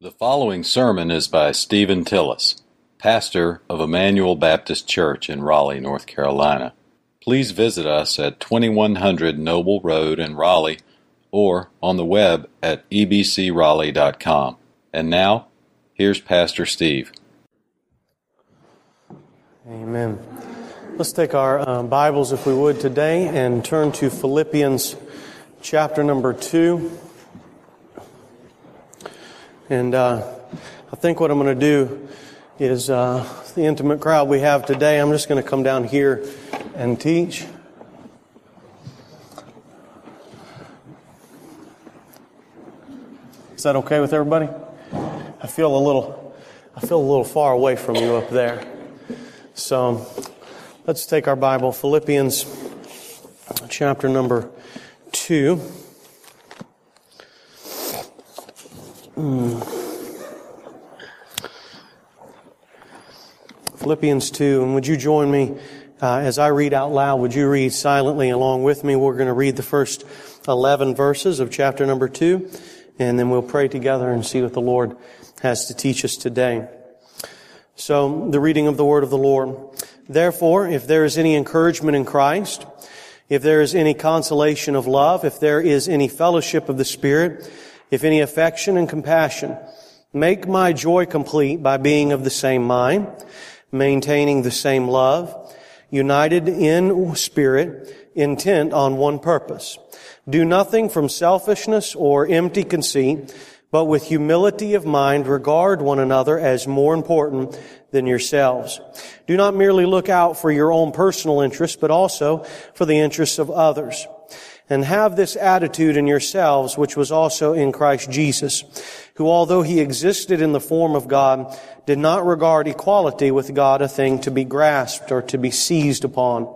The following sermon is by Stephen Tillis, pastor of Emmanuel Baptist Church in Raleigh, North Carolina. Please visit us at 2100 Noble Road in Raleigh or on the web at ebcraleigh.com. And now, here's Pastor Steve. Amen. Let's take our uh, Bibles, if we would, today and turn to Philippians chapter number 2. And uh, I think what I'm going to do is uh, the intimate crowd we have today, I'm just going to come down here and teach. Is that okay with everybody? I feel a little, I feel a little far away from you up there. So let's take our Bible, Philippians chapter number two. Philippians 2, and would you join me uh, as I read out loud? Would you read silently along with me? We're going to read the first 11 verses of chapter number 2, and then we'll pray together and see what the Lord has to teach us today. So, the reading of the word of the Lord. Therefore, if there is any encouragement in Christ, if there is any consolation of love, if there is any fellowship of the Spirit, if any affection and compassion, make my joy complete by being of the same mind, maintaining the same love, united in spirit, intent on one purpose. Do nothing from selfishness or empty conceit, but with humility of mind regard one another as more important than yourselves. Do not merely look out for your own personal interests, but also for the interests of others and have this attitude in yourselves, which was also in Christ Jesus, who although he existed in the form of God, did not regard equality with God a thing to be grasped or to be seized upon.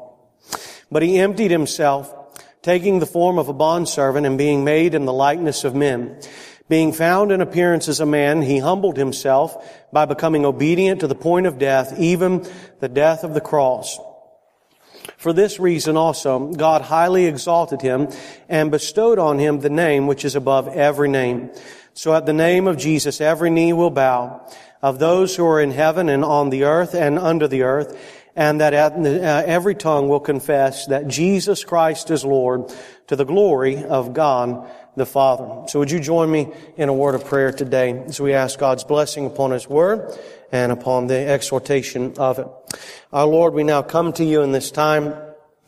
But he emptied himself, taking the form of a bondservant and being made in the likeness of men. Being found in appearance as a man, he humbled himself by becoming obedient to the point of death, even the death of the cross. For this reason also, God highly exalted him and bestowed on him the name which is above every name. So at the name of Jesus, every knee will bow of those who are in heaven and on the earth and under the earth, and that uh, every tongue will confess that Jesus Christ is Lord to the glory of God the Father. So would you join me in a word of prayer today as we ask God's blessing upon His Word and upon the exhortation of it. Our Lord, we now come to you in this time.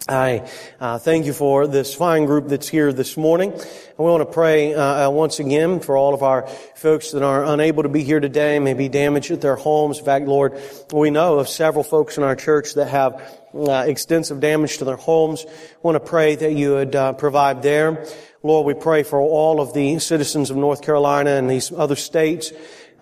I uh, thank you for this fine group that's here this morning. And we want to pray uh, uh, once again for all of our folks that are unable to be here today, may be damaged at their homes. In fact, Lord, we know of several folks in our church that have uh, extensive damage to their homes. We want to pray that you would uh, provide there. Lord, we pray for all of the citizens of North Carolina and these other states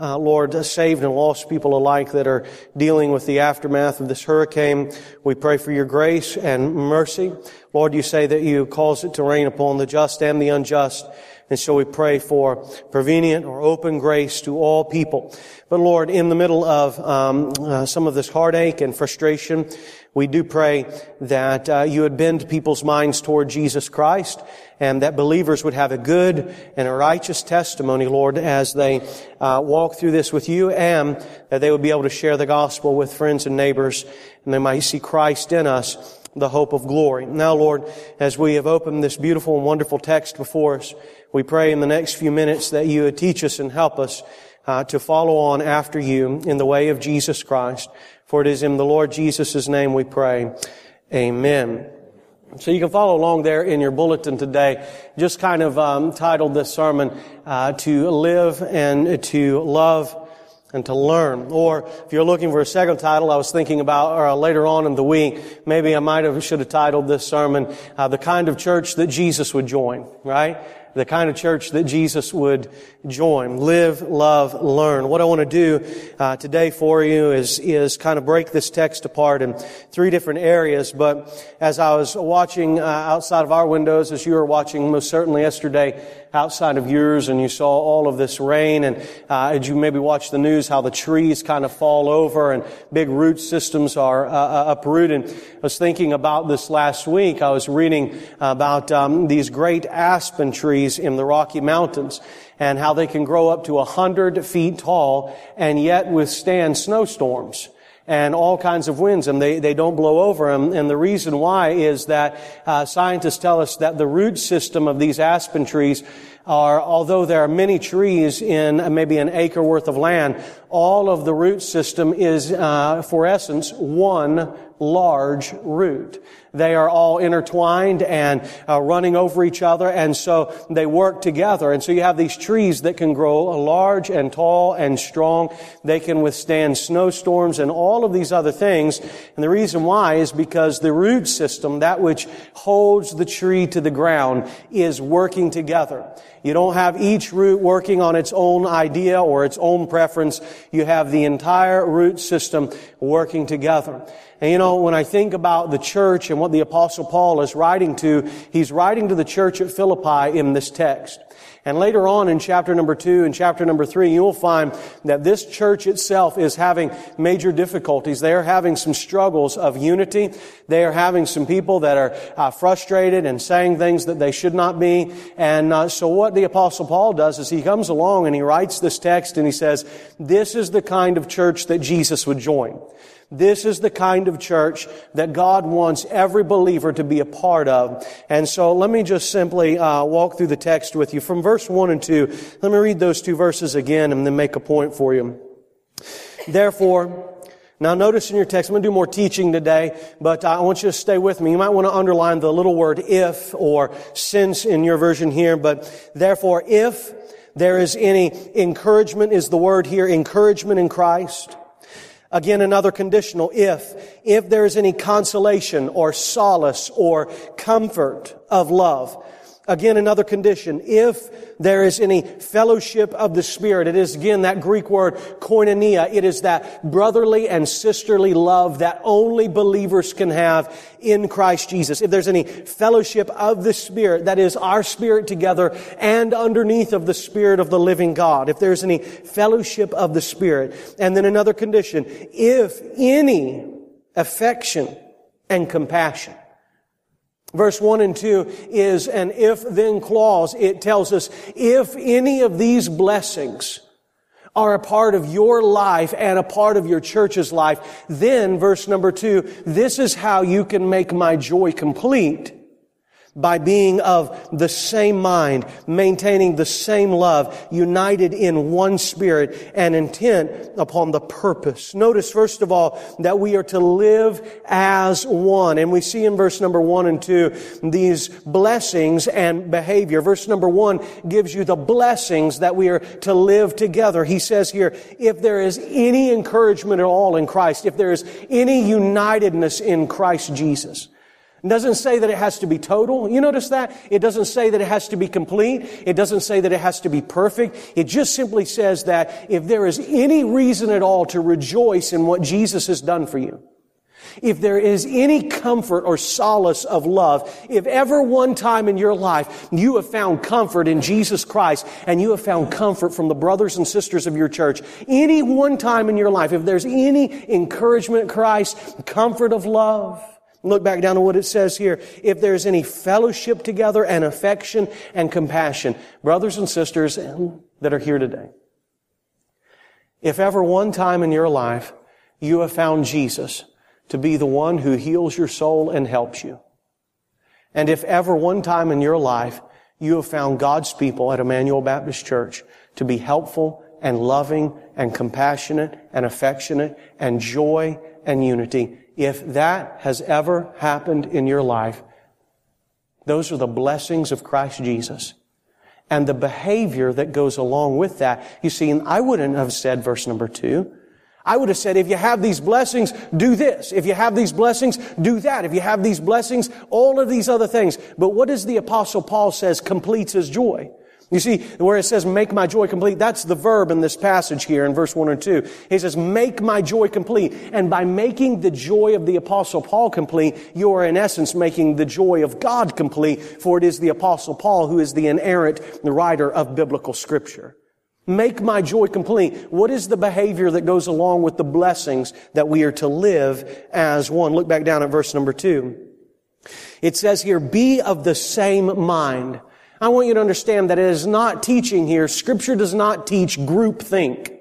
uh, Lord, saved and lost people alike that are dealing with the aftermath of this hurricane. We pray for your grace and mercy. Lord, you say that you cause it to rain upon the just and the unjust. And so we pray for prevenient or open grace to all people. But Lord, in the middle of um, uh, some of this heartache and frustration, we do pray that uh, you would bend people's minds toward Jesus Christ and that believers would have a good and a righteous testimony, Lord, as they uh, walk through this with you and that they would be able to share the gospel with friends and neighbors and they might see Christ in us the hope of glory. Now, Lord, as we have opened this beautiful and wonderful text before us, we pray in the next few minutes that you would teach us and help us uh, to follow on after you in the way of Jesus Christ. For it is in the Lord Jesus' name we pray. Amen. So you can follow along there in your bulletin today. Just kind of um, titled this sermon uh, "To Live and to Love and to learn. Or if you're looking for a second title, I was thinking about uh, later on in the week, maybe I might have should have titled this sermon uh, "The Kind of Church That Jesus Would Join." Right? the kind of church that Jesus would join. Live, love, learn. What I want to do uh, today for you is is kind of break this text apart in three different areas. But as I was watching uh, outside of our windows, as you were watching most certainly yesterday outside of yours, and you saw all of this rain, and uh, as you maybe watch the news, how the trees kind of fall over and big root systems are uh, uh, uprooted. I was thinking about this last week. I was reading about um, these great aspen trees trees in the Rocky Mountains and how they can grow up to a hundred feet tall and yet withstand snowstorms and all kinds of winds and they, they don't blow over them. And the reason why is that uh, scientists tell us that the root system of these aspen trees are, although there are many trees in maybe an acre worth of land, all of the root system is, uh, for essence, one large root. They are all intertwined and uh, running over each other, and so they work together. And so you have these trees that can grow large and tall and strong. They can withstand snowstorms and all of these other things. And the reason why is because the root system, that which holds the tree to the ground, is working together. You don't have each root working on its own idea or its own preference. You have the entire root system working together. And you know, when I think about the church and what the apostle Paul is writing to, he's writing to the church at Philippi in this text. And later on in chapter number two and chapter number three, you'll find that this church itself is having major difficulties. They are having some struggles of unity. They are having some people that are uh, frustrated and saying things that they should not be. And uh, so what the apostle Paul does is he comes along and he writes this text and he says, this is the kind of church that Jesus would join. This is the kind of church that God wants every believer to be a part of. And so let me just simply uh, walk through the text with you. From verse 1 and 2, let me read those two verses again and then make a point for you. Therefore, now notice in your text, I'm going to do more teaching today, but I want you to stay with me. You might want to underline the little word if or since in your version here, but therefore if there is any encouragement is the word here, encouragement in Christ. Again, another conditional, if, if there is any consolation or solace or comfort of love. Again, another condition. If there is any fellowship of the Spirit, it is again that Greek word koinonia. It is that brotherly and sisterly love that only believers can have in Christ Jesus. If there's any fellowship of the Spirit, that is our spirit together and underneath of the Spirit of the living God. If there's any fellowship of the Spirit. And then another condition. If any affection and compassion. Verse 1 and 2 is an if then clause. It tells us if any of these blessings are a part of your life and a part of your church's life, then verse number 2, this is how you can make my joy complete by being of the same mind, maintaining the same love, united in one spirit and intent upon the purpose. Notice first of all that we are to live as one. And we see in verse number one and two these blessings and behavior. Verse number one gives you the blessings that we are to live together. He says here, if there is any encouragement at all in Christ, if there is any unitedness in Christ Jesus, it doesn't say that it has to be total. You notice that? It doesn't say that it has to be complete. It doesn't say that it has to be perfect. It just simply says that if there is any reason at all to rejoice in what Jesus has done for you, if there is any comfort or solace of love, if ever one time in your life you have found comfort in Jesus Christ and you have found comfort from the brothers and sisters of your church, any one time in your life, if there's any encouragement Christ, comfort of love, Look back down to what it says here. If there's any fellowship together and affection and compassion, brothers and sisters that are here today, if ever one time in your life you have found Jesus to be the one who heals your soul and helps you, and if ever one time in your life you have found God's people at Emmanuel Baptist Church to be helpful and loving and compassionate and affectionate and joy and unity, if that has ever happened in your life, those are the blessings of Christ Jesus. And the behavior that goes along with that. You see, I wouldn't have said verse number two. I would have said, if you have these blessings, do this. If you have these blessings, do that. If you have these blessings, all of these other things. But what does the apostle Paul says completes his joy? You see, where it says, make my joy complete, that's the verb in this passage here in verse 1 and 2. He says, make my joy complete. And by making the joy of the apostle Paul complete, you are in essence making the joy of God complete, for it is the apostle Paul who is the inerrant writer of biblical scripture. Make my joy complete. What is the behavior that goes along with the blessings that we are to live as one? Look back down at verse number 2. It says here, be of the same mind. I want you to understand that it is not teaching here. Scripture does not teach groupthink.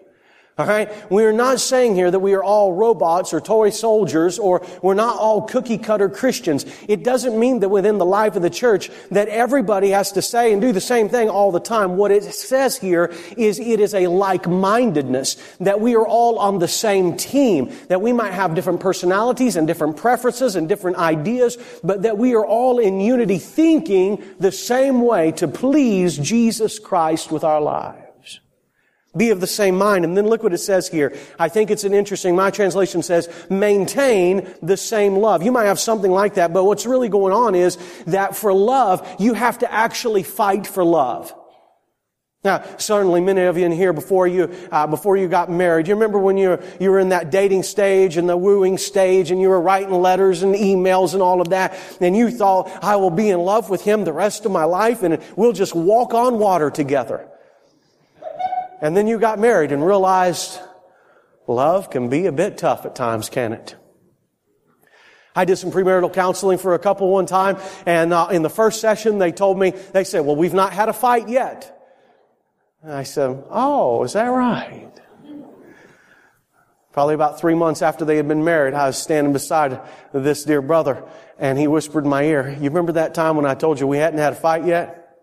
All right? We are not saying here that we are all robots or toy soldiers or we're not all cookie cutter Christians. It doesn't mean that within the life of the church that everybody has to say and do the same thing all the time. What it says here is it is a like-mindedness, that we are all on the same team, that we might have different personalities and different preferences and different ideas, but that we are all in unity thinking the same way to please Jesus Christ with our lives. Be of the same mind. And then look what it says here. I think it's an interesting, my translation says, maintain the same love. You might have something like that, but what's really going on is that for love, you have to actually fight for love. Now, certainly many of you in here before you, uh, before you got married, you remember when you, you were in that dating stage and the wooing stage and you were writing letters and emails and all of that and you thought, I will be in love with him the rest of my life and we'll just walk on water together. And then you got married and realized love can be a bit tough at times, can it? I did some premarital counseling for a couple one time, and uh, in the first session, they told me, they said, well, we've not had a fight yet. And I said, oh, is that right? Probably about three months after they had been married, I was standing beside this dear brother, and he whispered in my ear, you remember that time when I told you we hadn't had a fight yet?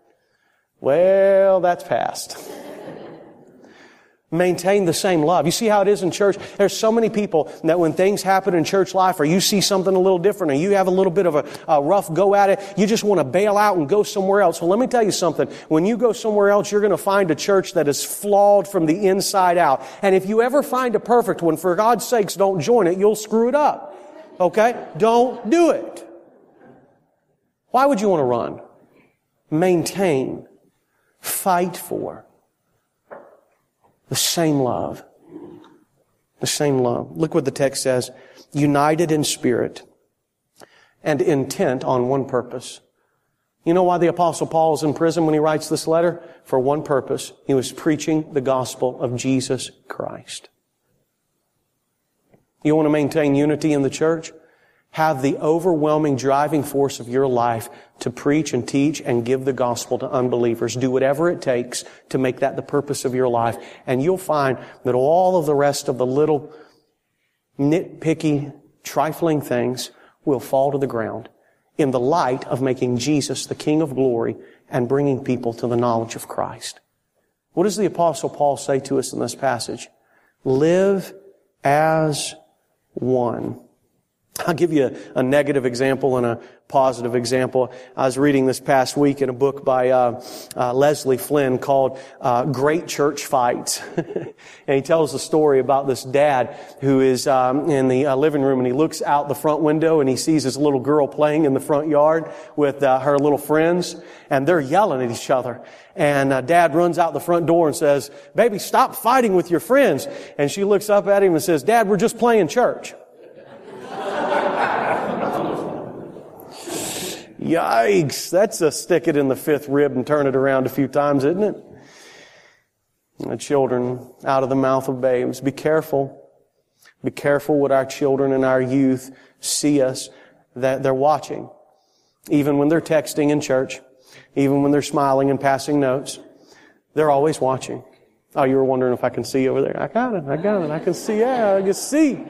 Well, that's past maintain the same love. You see how it is in church? There's so many people that when things happen in church life or you see something a little different or you have a little bit of a, a, rough go at it, you just want to bail out and go somewhere else. Well, let me tell you something. When you go somewhere else, you're going to find a church that is flawed from the inside out. And if you ever find a perfect one, for God's sakes, don't join it. You'll screw it up. Okay? Don't do it. Why would you want to run? Maintain. Fight for the same love. The same love. Look what the text says. United in spirit and intent on one purpose. You know why the apostle Paul is in prison when he writes this letter? For one purpose. He was preaching the gospel of Jesus Christ. You want to maintain unity in the church? Have the overwhelming driving force of your life to preach and teach and give the gospel to unbelievers. Do whatever it takes to make that the purpose of your life. And you'll find that all of the rest of the little nitpicky, trifling things will fall to the ground in the light of making Jesus the King of glory and bringing people to the knowledge of Christ. What does the apostle Paul say to us in this passage? Live as one. I'll give you a, a, negative example and a positive example. I was reading this past week in a book by uh, uh, Leslie Flynn called uh, "Great Church Fights," and he tells the story about this dad who is um, in the uh, living room and he looks out the front window and he sees his little girl playing in the front yard with uh, her little friends, and they're yelling at each other. And uh, dad runs out the front door and says, "Baby, stop fighting with your friends." And she looks up at him and says, "Dad, we're just playing church." Yikes. That's a stick it in the fifth rib and turn it around a few times, isn't it? The children out of the mouth of babes. Be careful. Be careful what our children and our youth see us, that they're watching. Even when they're texting in church, even when they're smiling and passing notes, they're always watching. Oh, you were wondering if I can see over there. I got it. I got it. I can see. Yeah, I can see.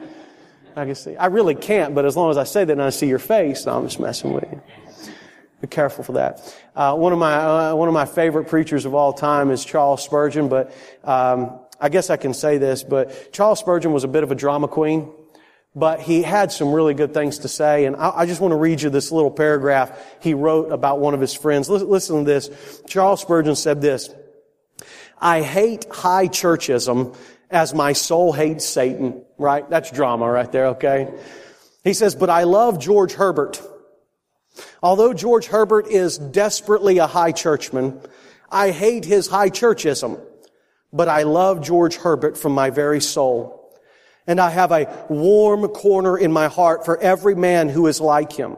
I can see. I really can't, but as long as I say that and I see your face, I'm just messing with you. Be careful for that. Uh, one of my uh, one of my favorite preachers of all time is Charles Spurgeon, but um, I guess I can say this. But Charles Spurgeon was a bit of a drama queen, but he had some really good things to say. And I, I just want to read you this little paragraph he wrote about one of his friends. Listen, listen to this. Charles Spurgeon said this: "I hate high churchism as my soul hates Satan." Right? That's drama right there. Okay. He says, "But I love George Herbert." Although George Herbert is desperately a high churchman, I hate his high churchism, but I love George Herbert from my very soul. And I have a warm corner in my heart for every man who is like him.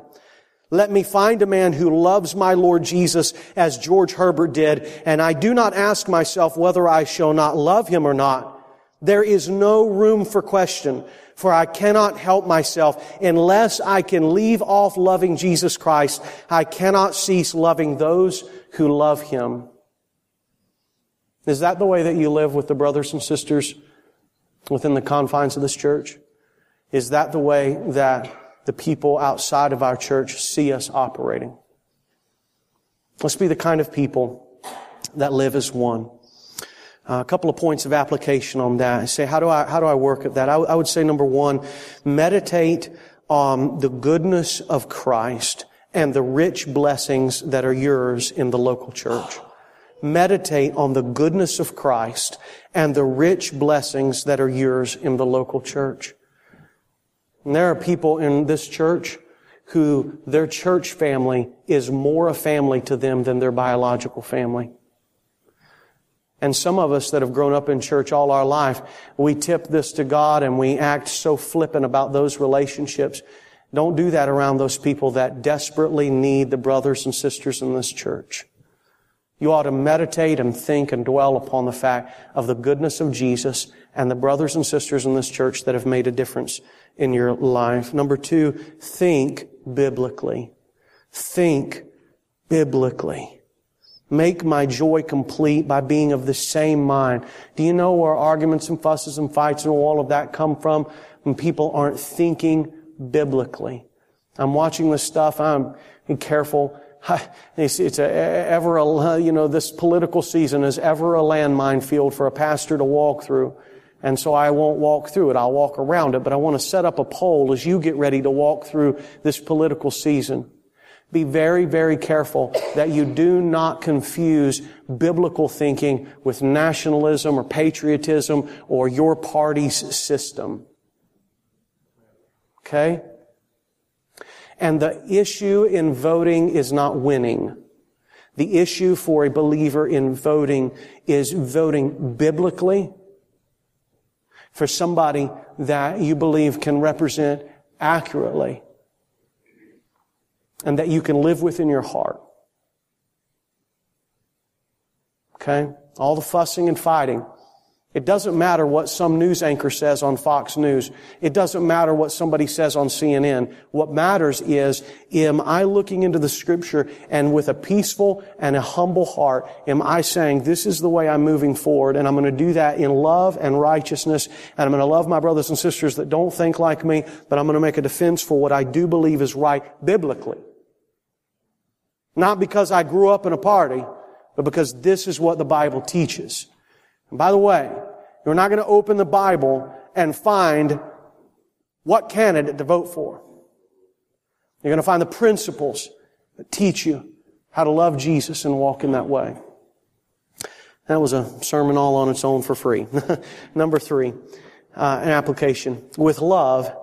Let me find a man who loves my Lord Jesus as George Herbert did, and I do not ask myself whether I shall not love him or not, There is no room for question, for I cannot help myself. Unless I can leave off loving Jesus Christ, I cannot cease loving those who love Him. Is that the way that you live with the brothers and sisters within the confines of this church? Is that the way that the people outside of our church see us operating? Let's be the kind of people that live as one. Uh, a couple of points of application on that. I say, how do I, how do I work at that? I, I would say number one, meditate on the goodness of Christ and the rich blessings that are yours in the local church. Meditate on the goodness of Christ and the rich blessings that are yours in the local church. And there are people in this church who their church family is more a family to them than their biological family. And some of us that have grown up in church all our life, we tip this to God and we act so flippant about those relationships. Don't do that around those people that desperately need the brothers and sisters in this church. You ought to meditate and think and dwell upon the fact of the goodness of Jesus and the brothers and sisters in this church that have made a difference in your life. Number two, think biblically. Think biblically. Make my joy complete by being of the same mind. Do you know where arguments and fusses and fights and all of that come from? When people aren't thinking biblically. I'm watching this stuff. I'm careful. It's, it's a, ever a, you know, this political season is ever a landmine field for a pastor to walk through. And so I won't walk through it. I'll walk around it, but I want to set up a poll as you get ready to walk through this political season. Be very, very careful that you do not confuse biblical thinking with nationalism or patriotism or your party's system. Okay? And the issue in voting is not winning. The issue for a believer in voting is voting biblically for somebody that you believe can represent accurately and that you can live within your heart. Okay? All the fussing and fighting. It doesn't matter what some news anchor says on Fox News. It doesn't matter what somebody says on CNN. What matters is, am I looking into the scripture and with a peaceful and a humble heart, am I saying, this is the way I'm moving forward and I'm going to do that in love and righteousness and I'm going to love my brothers and sisters that don't think like me, but I'm going to make a defense for what I do believe is right biblically. Not because I grew up in a party, but because this is what the Bible teaches. And by the way, you're not going to open the Bible and find what candidate to vote for. You're going to find the principles that teach you how to love Jesus and walk in that way. That was a sermon all on its own for free. Number three, uh, an application. With love,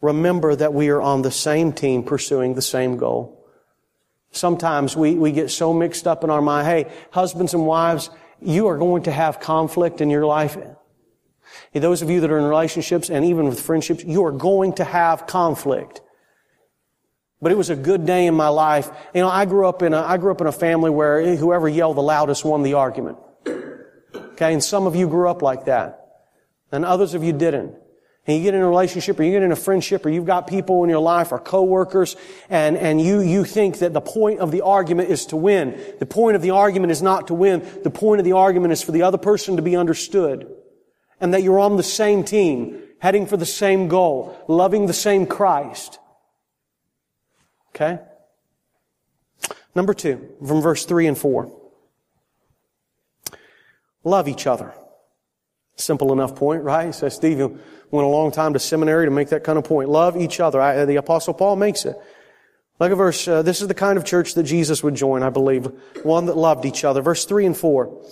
remember that we are on the same team pursuing the same goal. Sometimes we, we get so mixed up in our mind. Hey, husbands and wives, you are going to have conflict in your life. Those of you that are in relationships and even with friendships, you are going to have conflict. But it was a good day in my life. You know, I grew up in a, I grew up in a family where whoever yelled the loudest won the argument. Okay, and some of you grew up like that. And others of you didn't and you get in a relationship or you get in a friendship or you've got people in your life or coworkers and, and you, you think that the point of the argument is to win. The point of the argument is not to win. The point of the argument is for the other person to be understood and that you're on the same team, heading for the same goal, loving the same Christ. Okay? Number two, from verse three and four. Love each other. Simple enough point, right? So Steve, went a long time to seminary to make that kind of point. Love each other. I, the apostle Paul makes it. Look at verse, uh, this is the kind of church that Jesus would join, I believe. One that loved each other. Verse 3 and 4.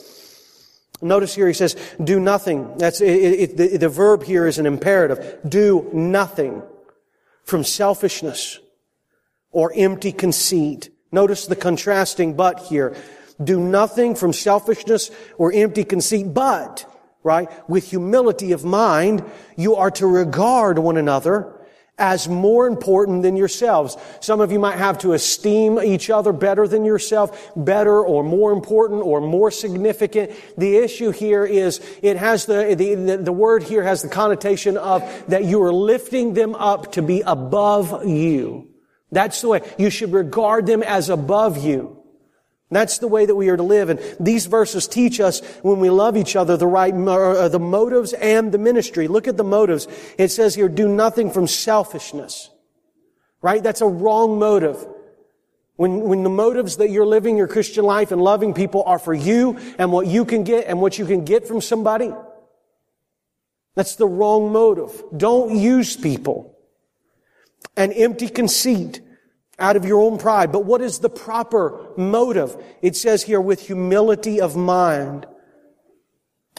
Notice here he says, do nothing. That's, it, it, the, the verb here is an imperative. Do nothing from selfishness or empty conceit. Notice the contrasting but here. Do nothing from selfishness or empty conceit, but right? With humility of mind, you are to regard one another as more important than yourselves. Some of you might have to esteem each other better than yourself, better or more important or more significant. The issue here is it has the, the, the word here has the connotation of that you are lifting them up to be above you. That's the way. You should regard them as above you. That's the way that we are to live. And these verses teach us when we love each other the right, uh, the motives and the ministry. Look at the motives. It says here, do nothing from selfishness. Right? That's a wrong motive. When, when the motives that you're living your Christian life and loving people are for you and what you can get and what you can get from somebody, that's the wrong motive. Don't use people. And empty conceit out of your own pride. But what is the proper motive? It says here with humility of mind.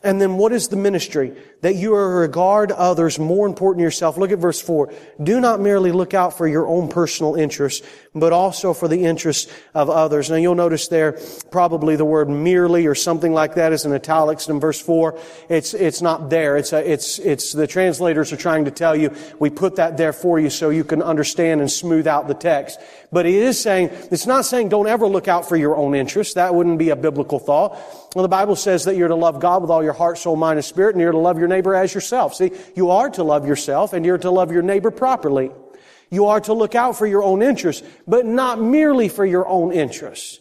And then what is the ministry? That you regard others more important than yourself. Look at verse 4. Do not merely look out for your own personal interests, but also for the interests of others. Now you'll notice there probably the word merely or something like that is in italics in verse 4. It's, it's not there. It's, a, it's, it's, the translators are trying to tell you, we put that there for you so you can understand and smooth out the text. But it is saying, it's not saying don't ever look out for your own interests. That wouldn't be a biblical thought. Well, the Bible says that you're to love God with all your heart, soul, mind, and spirit, and you're to love your neighbor as yourself. See, you are to love yourself, and you're to love your neighbor properly. You are to look out for your own interests, but not merely for your own interests.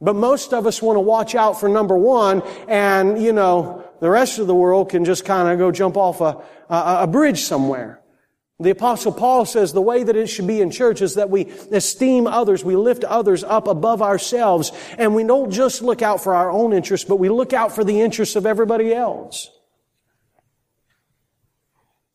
But most of us want to watch out for number one, and, you know, the rest of the world can just kind of go jump off a, a, a bridge somewhere. The apostle Paul says the way that it should be in church is that we esteem others, we lift others up above ourselves, and we don't just look out for our own interests, but we look out for the interests of everybody else.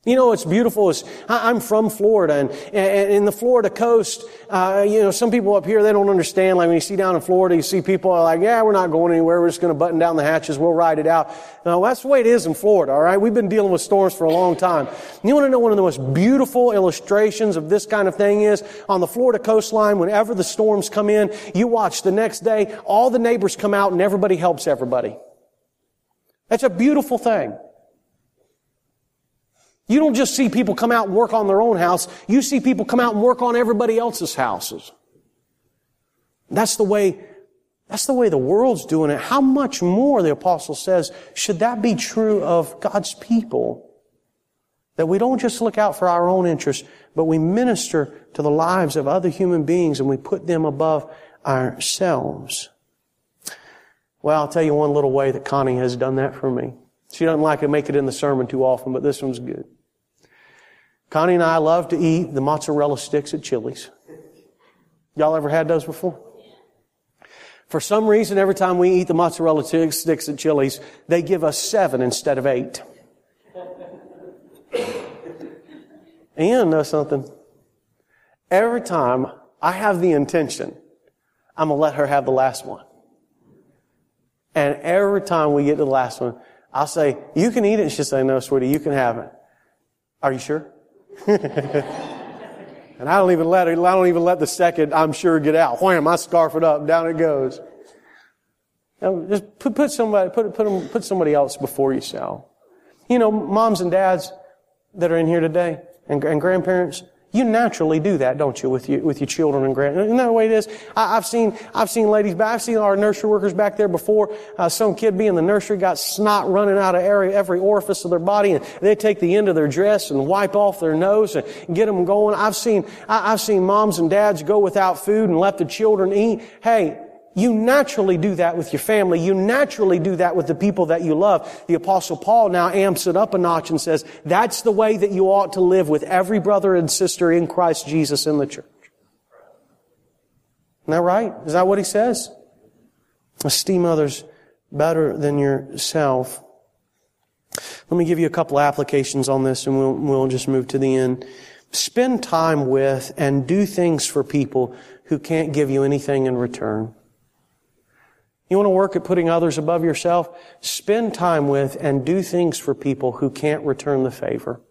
You know, it's beautiful. It's, I'm from Florida, and, and in the Florida coast, uh, you know, some people up here, they don't understand. Like when you see down in Florida, you see people are like, yeah, we're not going anywhere. We're just going to button down the hatches. We'll ride it out. Now, that's the way it is in Florida, all right? We've been dealing with storms for a long time. You want to know one of the most beautiful illustrations of this kind of thing is on the Florida coastline, whenever the storms come in, you watch the next day, all the neighbors come out and everybody helps everybody. That's a beautiful thing. You don't just see people come out and work on their own house. You see people come out and work on everybody else's houses. That's the way, that's the way the world's doing it. How much more, the apostle says, should that be true of God's people? That we don't just look out for our own interests, but we minister to the lives of other human beings and we put them above ourselves. Well, I'll tell you one little way that Connie has done that for me. She doesn't like to make it in the sermon too often, but this one's good. Connie and I love to eat the mozzarella sticks at Chili's. Y'all ever had those before? For some reason, every time we eat the mozzarella sticks at Chili's, they give us seven instead of eight. and know something? Every time I have the intention, I'm gonna let her have the last one. And every time we get to the last one, I'll say, you can eat it. And she'll say, no, sweetie, you can have it. Are you sure? and I don't even let it, I don't even let the second I'm sure get out. Wham, I scarf it up, down it goes. Just put, put somebody, put, put, them, put somebody else before yourself. You know, moms and dads that are in here today and, and grandparents, you naturally do that, don't you, with you, with your children and grand. Isn't that the way it is? I, have seen, I've seen ladies I've seen our nursery workers back there before. Uh, some kid be in the nursery got snot running out of every, every orifice of their body, and they take the end of their dress and wipe off their nose and get them going. I've seen, I, I've seen moms and dads go without food and let the children eat. Hey, you naturally do that with your family. You naturally do that with the people that you love. The apostle Paul now amps it up a notch and says, that's the way that you ought to live with every brother and sister in Christ Jesus in the church. Isn't that right? Is that what he says? Esteem others better than yourself. Let me give you a couple applications on this and we'll, we'll just move to the end. Spend time with and do things for people who can't give you anything in return. You want to work at putting others above yourself? Spend time with and do things for people who can't return the favor.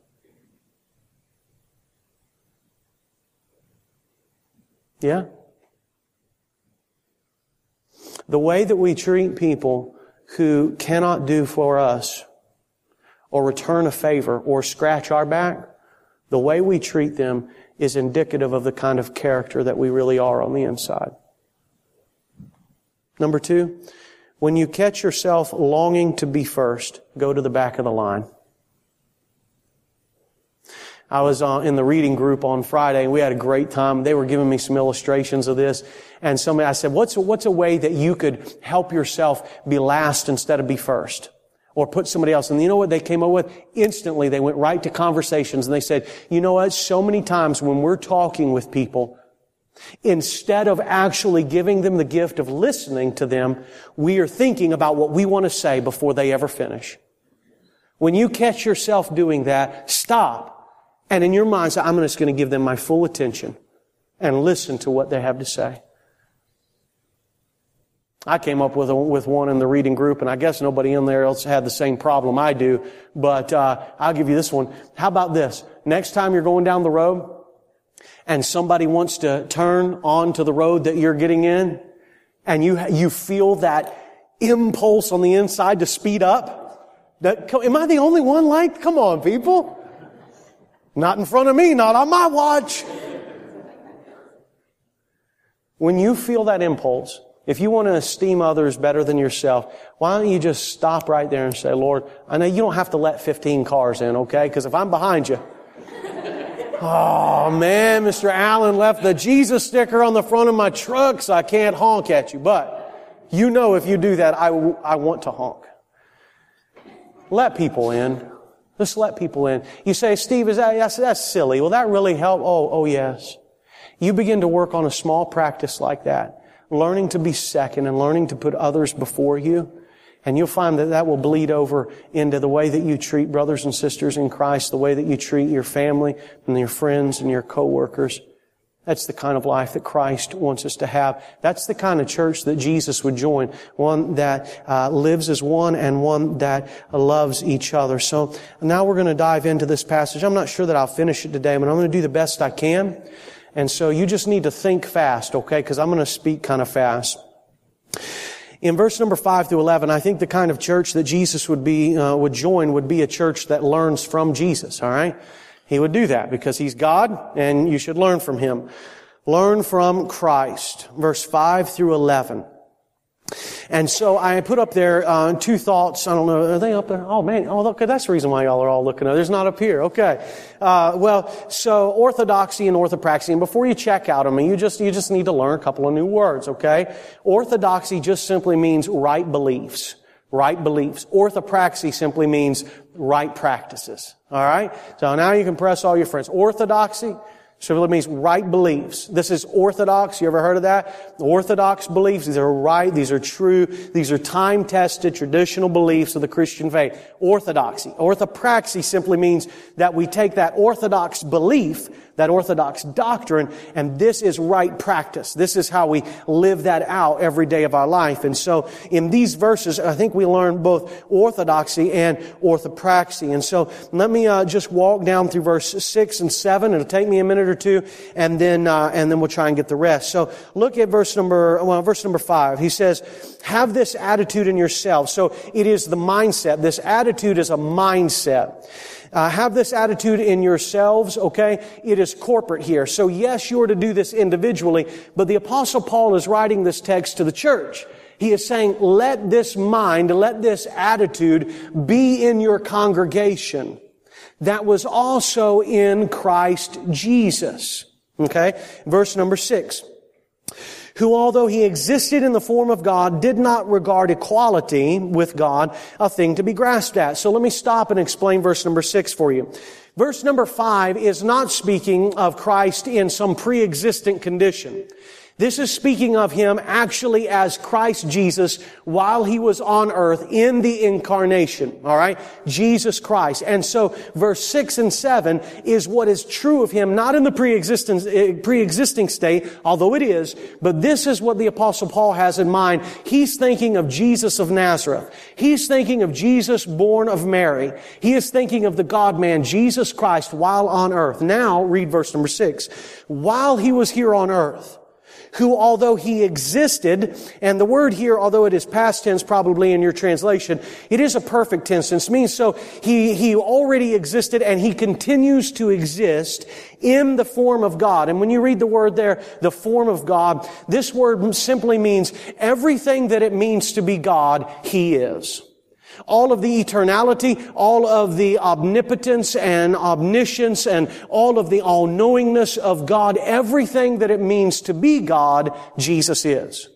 Yeah? The way that we treat people who cannot do for us or return a favor or scratch our back, The way we treat them is indicative of the kind of character that we really are on the inside. Number two, when you catch yourself longing to be first, go to the back of the line. I was uh, in the reading group on Friday and we had a great time. They were giving me some illustrations of this. And somebody, I said, what's, what's a way that you could help yourself be last instead of be first? Or put somebody else. And you know what they came up with? Instantly, they went right to conversations and they said, you know what? So many times when we're talking with people, Instead of actually giving them the gift of listening to them, we are thinking about what we want to say before they ever finish. When you catch yourself doing that, stop. And in your mind say, I'm just going to give them my full attention and listen to what they have to say. I came up with, a, with one in the reading group, and I guess nobody in there else had the same problem I do, but uh, I'll give you this one. How about this? Next time you're going down the road, and somebody wants to turn onto the road that you're getting in, and you, you feel that impulse on the inside to speed up, that, am I the only one like? Come on, people. Not in front of me, not on my watch. When you feel that impulse, if you want to esteem others better than yourself, why don't you just stop right there and say, Lord, I know you don't have to let 15 cars in, okay? Because if I'm behind you, Oh man, Mr. Allen left the Jesus sticker on the front of my truck so I can't honk at you. But you know if you do that, I, I want to honk. Let people in. Just let people in. You say, Steve, is that, that's, that's silly. Will that really help? Oh, oh yes. You begin to work on a small practice like that, learning to be second and learning to put others before you. And you'll find that that will bleed over into the way that you treat brothers and sisters in Christ, the way that you treat your family and your friends and your coworkers. That's the kind of life that Christ wants us to have. That's the kind of church that Jesus would join. One that uh, lives as one and one that loves each other. So now we're going to dive into this passage. I'm not sure that I'll finish it today, but I'm going to do the best I can. And so you just need to think fast, okay? Because I'm going to speak kind of fast. In verse number 5 through 11, I think the kind of church that Jesus would be, uh, would join would be a church that learns from Jesus, alright? He would do that because He's God and you should learn from Him. Learn from Christ. Verse 5 through 11. And so I put up there uh, two thoughts. I don't know, are they up there? Oh man, oh okay, that's the reason why y'all are all looking. There's not up here. Okay. Uh, well, so orthodoxy and orthopraxy. And before you check out them, you just you just need to learn a couple of new words. Okay. Orthodoxy just simply means right beliefs. Right beliefs. Orthopraxy simply means right practices. All right. So now you can press all your friends. Orthodoxy so it means right beliefs. This is orthodox. You ever heard of that? Orthodox beliefs. These are right. These are true. These are time-tested traditional beliefs of the Christian faith. Orthodoxy. Orthopraxy simply means that we take that orthodox belief that orthodox doctrine, and this is right practice. This is how we live that out every day of our life. And so in these verses, I think we learn both orthodoxy and orthopraxy. And so let me uh, just walk down through verse 6 and 7. It'll take me a minute or two, and then, uh, and then we'll try and get the rest. So look at verse number, well, verse number 5. He says, have this attitude in yourself. So it is the mindset. This attitude is a mindset. Uh, have this attitude in yourselves, okay? It is corporate here. So yes, you're to do this individually, but the apostle Paul is writing this text to the church. He is saying, let this mind, let this attitude be in your congregation that was also in Christ Jesus. Okay? Verse number six who although he existed in the form of God, did not regard equality with God a thing to be grasped at. So let me stop and explain verse number six for you. Verse number five is not speaking of Christ in some pre-existent condition. This is speaking of him actually as Christ Jesus while he was on earth in the incarnation. All right? Jesus Christ. And so verse 6 and 7 is what is true of him, not in the pre-existing, eh, pre-existing state, although it is, but this is what the apostle Paul has in mind. He's thinking of Jesus of Nazareth. He's thinking of Jesus born of Mary. He is thinking of the God-man, Jesus Christ, while on earth. Now, read verse number 6. While he was here on earth, who although he existed, and the word here, although it is past tense probably in your translation, it is a perfect tense. It means so he, he already existed and he continues to exist in the form of God. And when you read the word there, the form of God, this word simply means everything that it means to be God, he is. All of the eternality, all of the omnipotence and omniscience and all of the all-knowingness of God, everything that it means to be God, Jesus is.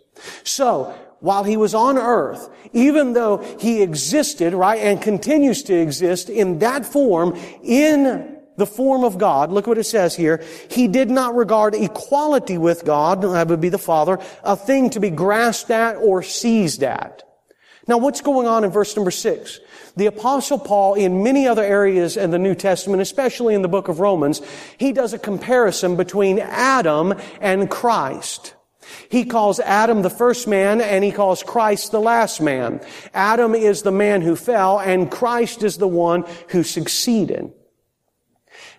So, while he was on earth, even though he existed, right, and continues to exist in that form, in the form of God, look what it says here, he did not regard equality with God, that would be the Father, a thing to be grasped at or seized at. Now what's going on in verse number six? The apostle Paul, in many other areas in the New Testament, especially in the book of Romans, he does a comparison between Adam and Christ. He calls Adam the first man and he calls Christ the last man. Adam is the man who fell and Christ is the one who succeeded.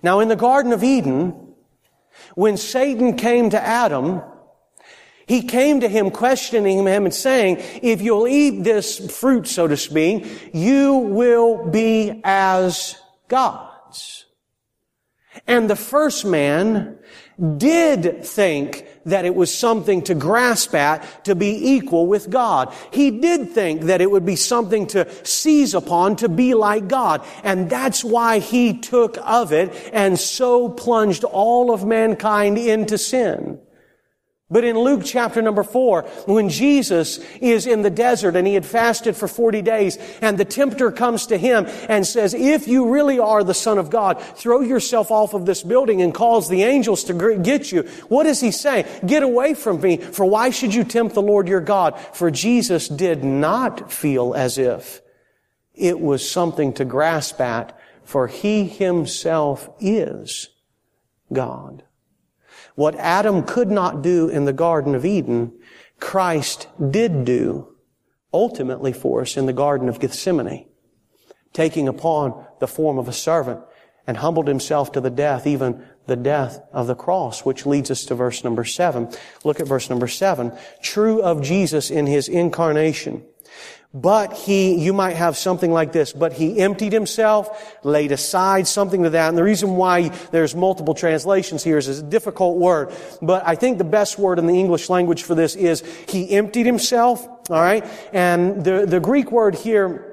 Now in the Garden of Eden, when Satan came to Adam, he came to him questioning him and saying, if you'll eat this fruit, so to speak, you will be as gods. And the first man did think that it was something to grasp at, to be equal with God. He did think that it would be something to seize upon, to be like God. And that's why he took of it and so plunged all of mankind into sin. But in Luke chapter number four, when Jesus is in the desert and he had fasted for 40 days and the tempter comes to him and says, if you really are the son of God, throw yourself off of this building and calls the angels to get you. What does he say? Get away from me, for why should you tempt the Lord your God? For Jesus did not feel as if it was something to grasp at, for he himself is God. What Adam could not do in the Garden of Eden, Christ did do ultimately for us in the Garden of Gethsemane, taking upon the form of a servant and humbled himself to the death, even the death of the cross, which leads us to verse number seven. Look at verse number seven. True of Jesus in his incarnation. But he, you might have something like this, but he emptied himself, laid aside something to that. And the reason why there's multiple translations here is it's a difficult word. But I think the best word in the English language for this is he emptied himself, alright? And the, the Greek word here,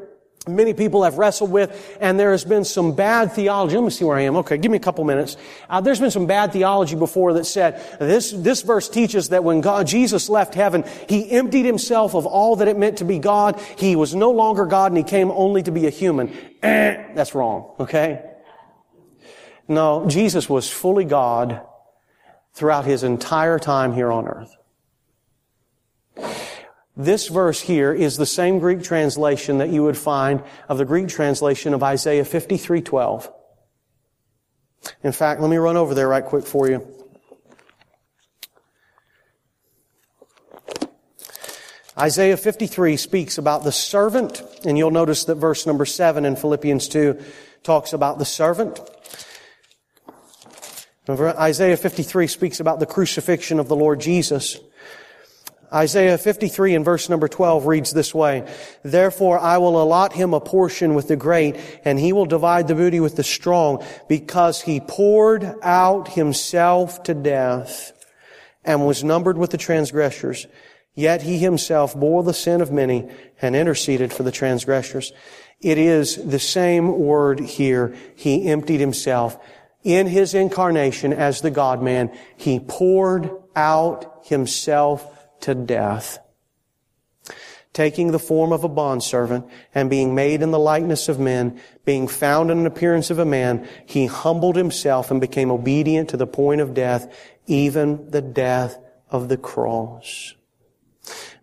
many people have wrestled with, and there has been some bad theology. Let me see where I am. Okay, give me a couple minutes. Uh, there's been some bad theology before that said this this verse teaches that when God Jesus left heaven, he emptied himself of all that it meant to be God. He was no longer God, and he came only to be a human. Eh, that's wrong. Okay. No, Jesus was fully God throughout his entire time here on earth. This verse here is the same Greek translation that you would find of the Greek translation of Isaiah 53:12. In fact, let me run over there right quick for you. Isaiah 53 speaks about the servant, and you'll notice that verse number 7 in Philippians 2 talks about the servant. Isaiah 53 speaks about the crucifixion of the Lord Jesus. Isaiah 53 and verse number 12 reads this way, Therefore I will allot him a portion with the great, and he will divide the booty with the strong, because he poured out himself to death, and was numbered with the transgressors. Yet he himself bore the sin of many, and interceded for the transgressors. It is the same word here. He emptied himself. In his incarnation as the God-man, he poured out himself to death. Taking the form of a bondservant and being made in the likeness of men, being found in an appearance of a man, he humbled himself and became obedient to the point of death, even the death of the cross.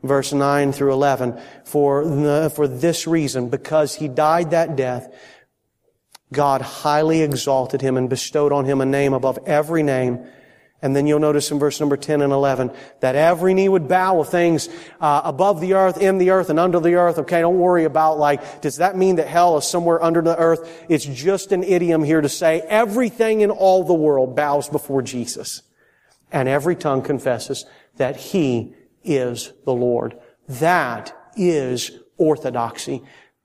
Verse 9 through 11, for, the, for this reason, because he died that death, God highly exalted him and bestowed on him a name above every name, and then you'll notice in verse number 10 and 11 that every knee would bow of things uh, above the earth, in the earth, and under the earth. Okay, don't worry about like, does that mean that hell is somewhere under the earth? It's just an idiom here to say everything in all the world bows before Jesus. And every tongue confesses that He is the Lord. That is orthodoxy.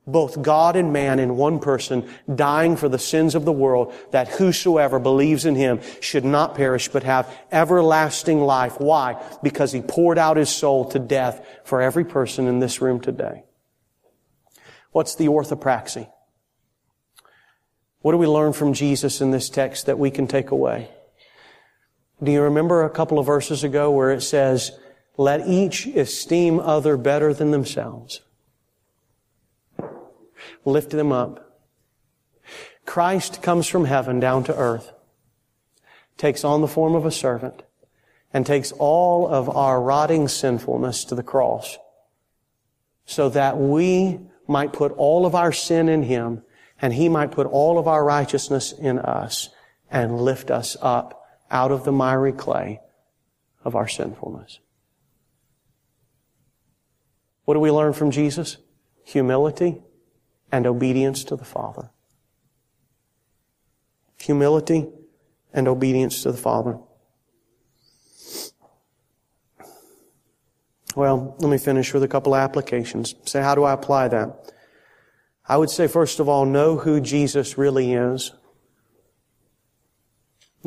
Both God and man in one person dying for the sins of the world that whosoever believes in Him should not perish but have everlasting life. Why? Because He poured out His soul to death for every person in this room today. What's the orthopraxy? What do we learn from Jesus in this text that we can take away? Do you remember a couple of verses ago where it says, let each esteem other better than themselves? Lift them up. Christ comes from heaven down to earth, takes on the form of a servant, and takes all of our rotting sinfulness to the cross so that we might put all of our sin in Him and He might put all of our righteousness in us and lift us up out of the miry clay of our sinfulness. What do we learn from Jesus? Humility and obedience to the Father. Humility and obedience to the Father. Well, let me finish with a couple of applications. Say, how do I apply that? I would say, first of all, know who Jesus really is.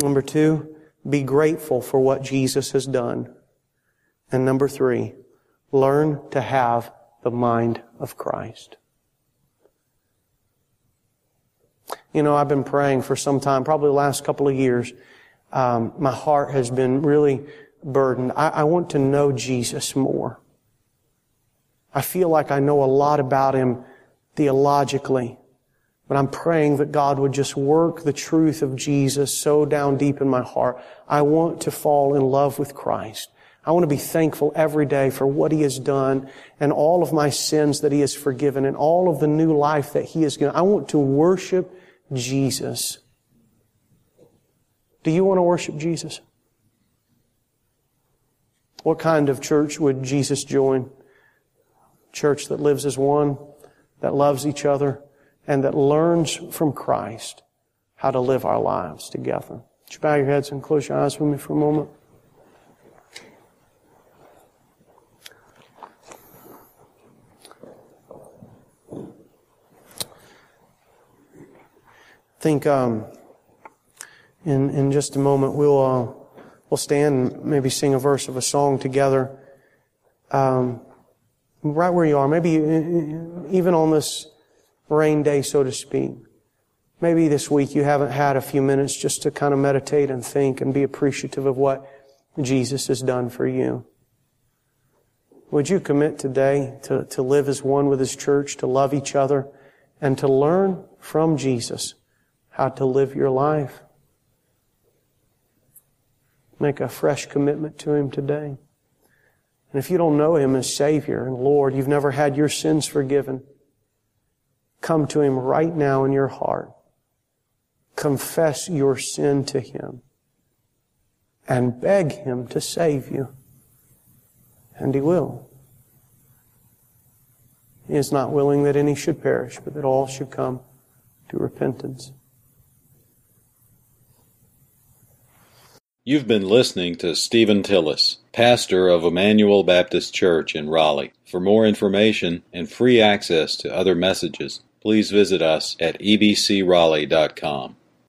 Number two, be grateful for what Jesus has done. And number three, learn to have the mind of Christ. You know, I've been praying for some time, probably the last couple of years. Um, my heart has been really burdened. I, I want to know Jesus more. I feel like I know a lot about Him theologically. But I'm praying that God would just work the truth of Jesus so down deep in my heart. I want to fall in love with Christ. I want to be thankful every day for what He has done and all of my sins that He has forgiven and all of the new life that He has given. I want to worship Jesus. Do you want to worship Jesus? What kind of church would Jesus join? Church that lives as one, that loves each other, and that learns from Christ how to live our lives together. Would you bow your heads and close your eyes with me for a moment? Think um, in in just a moment we'll uh, we'll stand and maybe sing a verse of a song together. Um, right where you are, maybe uh, even on this rain day, so to speak. Maybe this week you haven't had a few minutes just to kind of meditate and think and be appreciative of what Jesus has done for you. Would you commit today to, to live as one with His church, to love each other, and to learn from Jesus how to live your life? Make a fresh commitment to Him today. And if you don't know Him as Savior and Lord, you've never had your sins forgiven, Come to Him right now in your heart. Confess your sin to Him. And beg Him to save you. And He will. He is not willing that any should perish, but that all should come to repentance. You've been listening to Stephen Tillis, pastor of Emmanuel Baptist Church in Raleigh. For more information and free access to other messages, please visit us at ebcraleigh.com.